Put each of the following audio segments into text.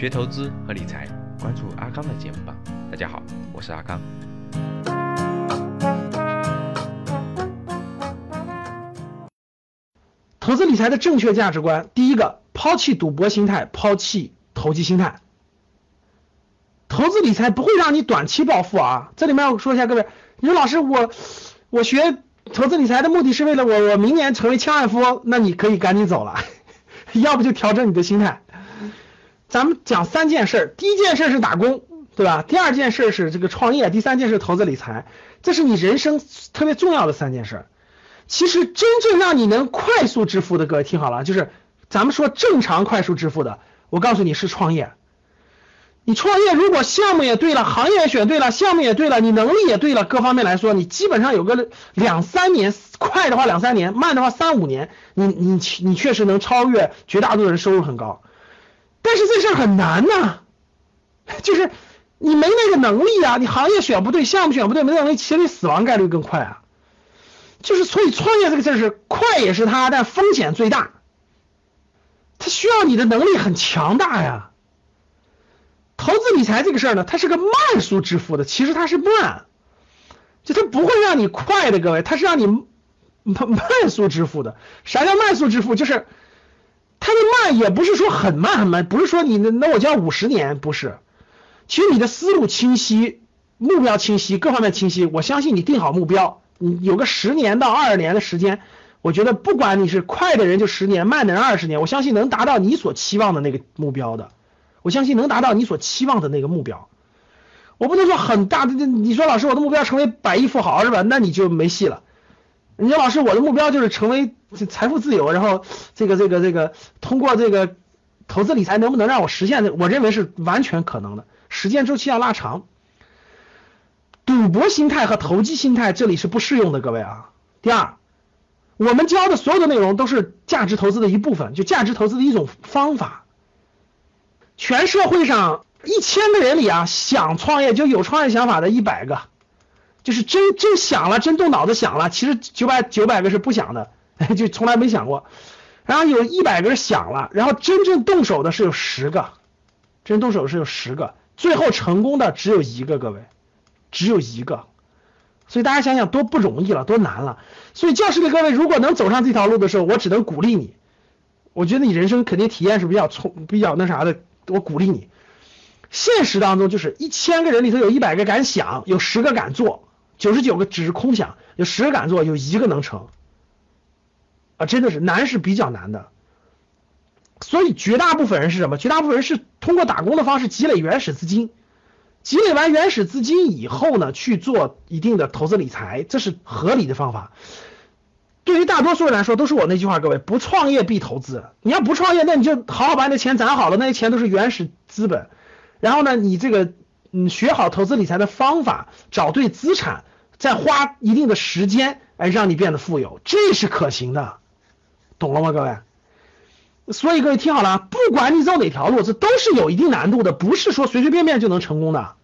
学投资和理财，关注阿康的节目吧。大家好，我是阿康。投资理财的正确价值观，第一个，抛弃赌博心态，抛弃投机心态。投资理财不会让你短期暴富啊！这里面我说一下，各位，你说老师，我我学投资理财的目的是为了我我明年成为千万富翁，那你可以赶紧走了，要不就调整你的心态。咱们讲三件事，第一件事是打工，对吧？第二件事是这个创业，第三件事投资理财，这是你人生特别重要的三件事。其实真正让你能快速致富的，各位听好了，就是咱们说正常快速致富的，我告诉你是创业。你创业如果项目也对了，行业选对了，项目也对了，你能力也对了，各方面来说，你基本上有个两三年，快的话两三年，慢的话三五年，你你你确实能超越绝大多数人，收入很高。但是这事儿很难呐，就是你没那个能力啊，你行业选不对，项目选不对，没能力，其实你死亡概率更快啊。就是所以创业这个事儿是快也是它，但风险最大，它需要你的能力很强大呀。投资理财这个事儿呢，它是个慢速致富的，其实它是慢，就它不会让你快的，各位，它是让你慢慢速致富的。啥叫慢速致富？就是它的慢也不是说很慢很慢，不是说你那那我就要五十年，不是。其实你的思路清晰，目标清晰，各方面清晰，我相信你定好目标，你有个十年到二十年的时间，我觉得不管你是快的人就十年，慢的人二十年，我相信能达到你所期望的那个目标的。我相信能达到你所期望的那个目标。我不能说很大的，你说老师我的目标成为百亿富豪是吧？那你就没戏了。你说老师我的目标就是成为财富自由，然后这个这个这个通过这个投资理财能不能让我实现？我认为是完全可能的，时间周期要拉长。赌博心态和投机心态这里是不适用的，各位啊。第二，我们教的所有的内容都是价值投资的一部分，就价值投资的一种方法。全社会上一千个人里啊，想创业就有创业想法的一百个，就是真真想了，真动脑子想了。其实九百九百个是不想的，就从来没想过。然后有一百个人想了，然后真正动手的是有十个，真动手是有十个，最后成功的只有一个，各位，只有一个。所以大家想想多不容易了，多难了。所以教室里各位如果能走上这条路的时候，我只能鼓励你。我觉得你人生肯定体验是比较冲，比较那啥的。我鼓励你，现实当中就是一千个人里头有一百个敢想，有十个敢做，九十九个只是空想，有十个敢做，有一个能成，啊，真的是难是比较难的。所以绝大部分人是什么？绝大部分人是通过打工的方式积累原始资金，积累完原始资金以后呢，去做一定的投资理财，这是合理的方法。对于大多数人来说，都是我那句话，各位不创业必投资。你要不创业，那你就好好把你的钱攒好了，那些钱都是原始资本。然后呢，你这个嗯学好投资理财的方法，找对资产，再花一定的时间，哎，让你变得富有，这是可行的，懂了吗，各位？所以各位听好了，不管你走哪条路，这都是有一定难度的，不是说随随便便就能成功的。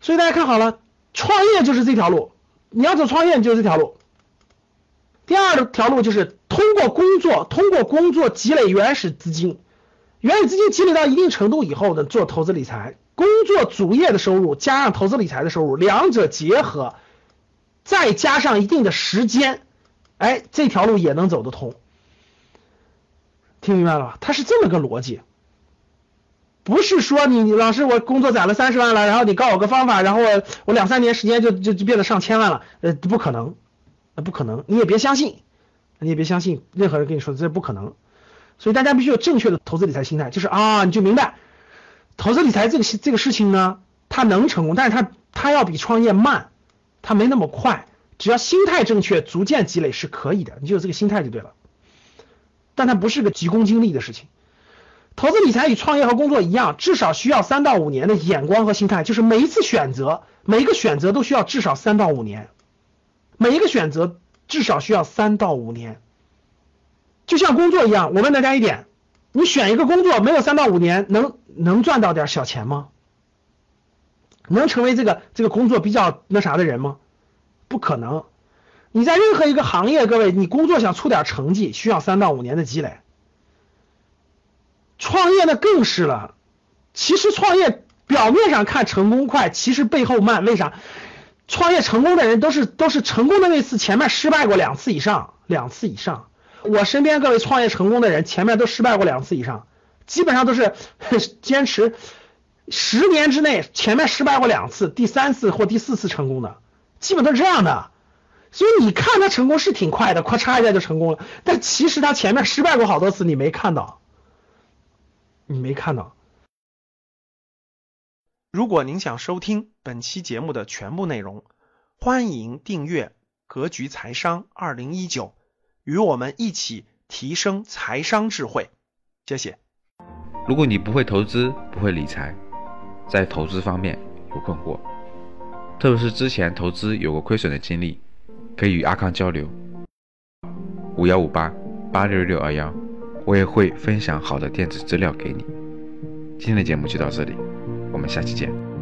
所以大家看好了，创业就是这条路，你要走创业就是这条路。第二条路就是通过工作，通过工作积累原始资金，原始资金积累到一定程度以后呢，做投资理财，工作主业的收入加上投资理财的收入，两者结合，再加上一定的时间，哎，这条路也能走得通。听明白了吧？它是这么个逻辑，不是说你老师我工作攒了三十万了，然后你告我个方法，然后我我两三年时间就就就变得上千万了，呃，不可能。那不可能，你也别相信，你也别相信任何人跟你说这不可能，所以大家必须有正确的投资理财心态，就是啊，你就明白，投资理财这个这个事情呢，它能成功，但是它它要比创业慢，它没那么快，只要心态正确，逐渐积累是可以的，你就有这个心态就对了，但它不是个急功近利的事情，投资理财与创业和工作一样，至少需要三到五年的眼光和心态，就是每一次选择，每一个选择都需要至少三到五年。每一个选择至少需要三到五年，就像工作一样。我问大家一点：你选一个工作，没有三到五年，能能赚到点小钱吗？能成为这个这个工作比较那啥的人吗？不可能。你在任何一个行业，各位，你工作想出点成绩，需要三到五年的积累。创业那更是了，其实创业表面上看成功快，其实背后慢。为啥？创业成功的人都是都是成功的那次前面失败过两次以上，两次以上。我身边各位创业成功的人，前面都失败过两次以上，基本上都是 坚持十年之内前面失败过两次，第三次或第四次成功的，基本都是这样的。所以你看他成功是挺快的，咔嚓一下就成功了，但其实他前面失败过好多次，你没看到，你没看到。如果您想收听本期节目的全部内容，欢迎订阅《格局财商二零一九》，与我们一起提升财商智慧。谢谢。如果你不会投资，不会理财，在投资方面有困惑，特别是之前投资有过亏损的经历，可以与阿康交流。五幺五八八六六二幺，我也会分享好的电子资料给你。今天的节目就到这里。我们下期见。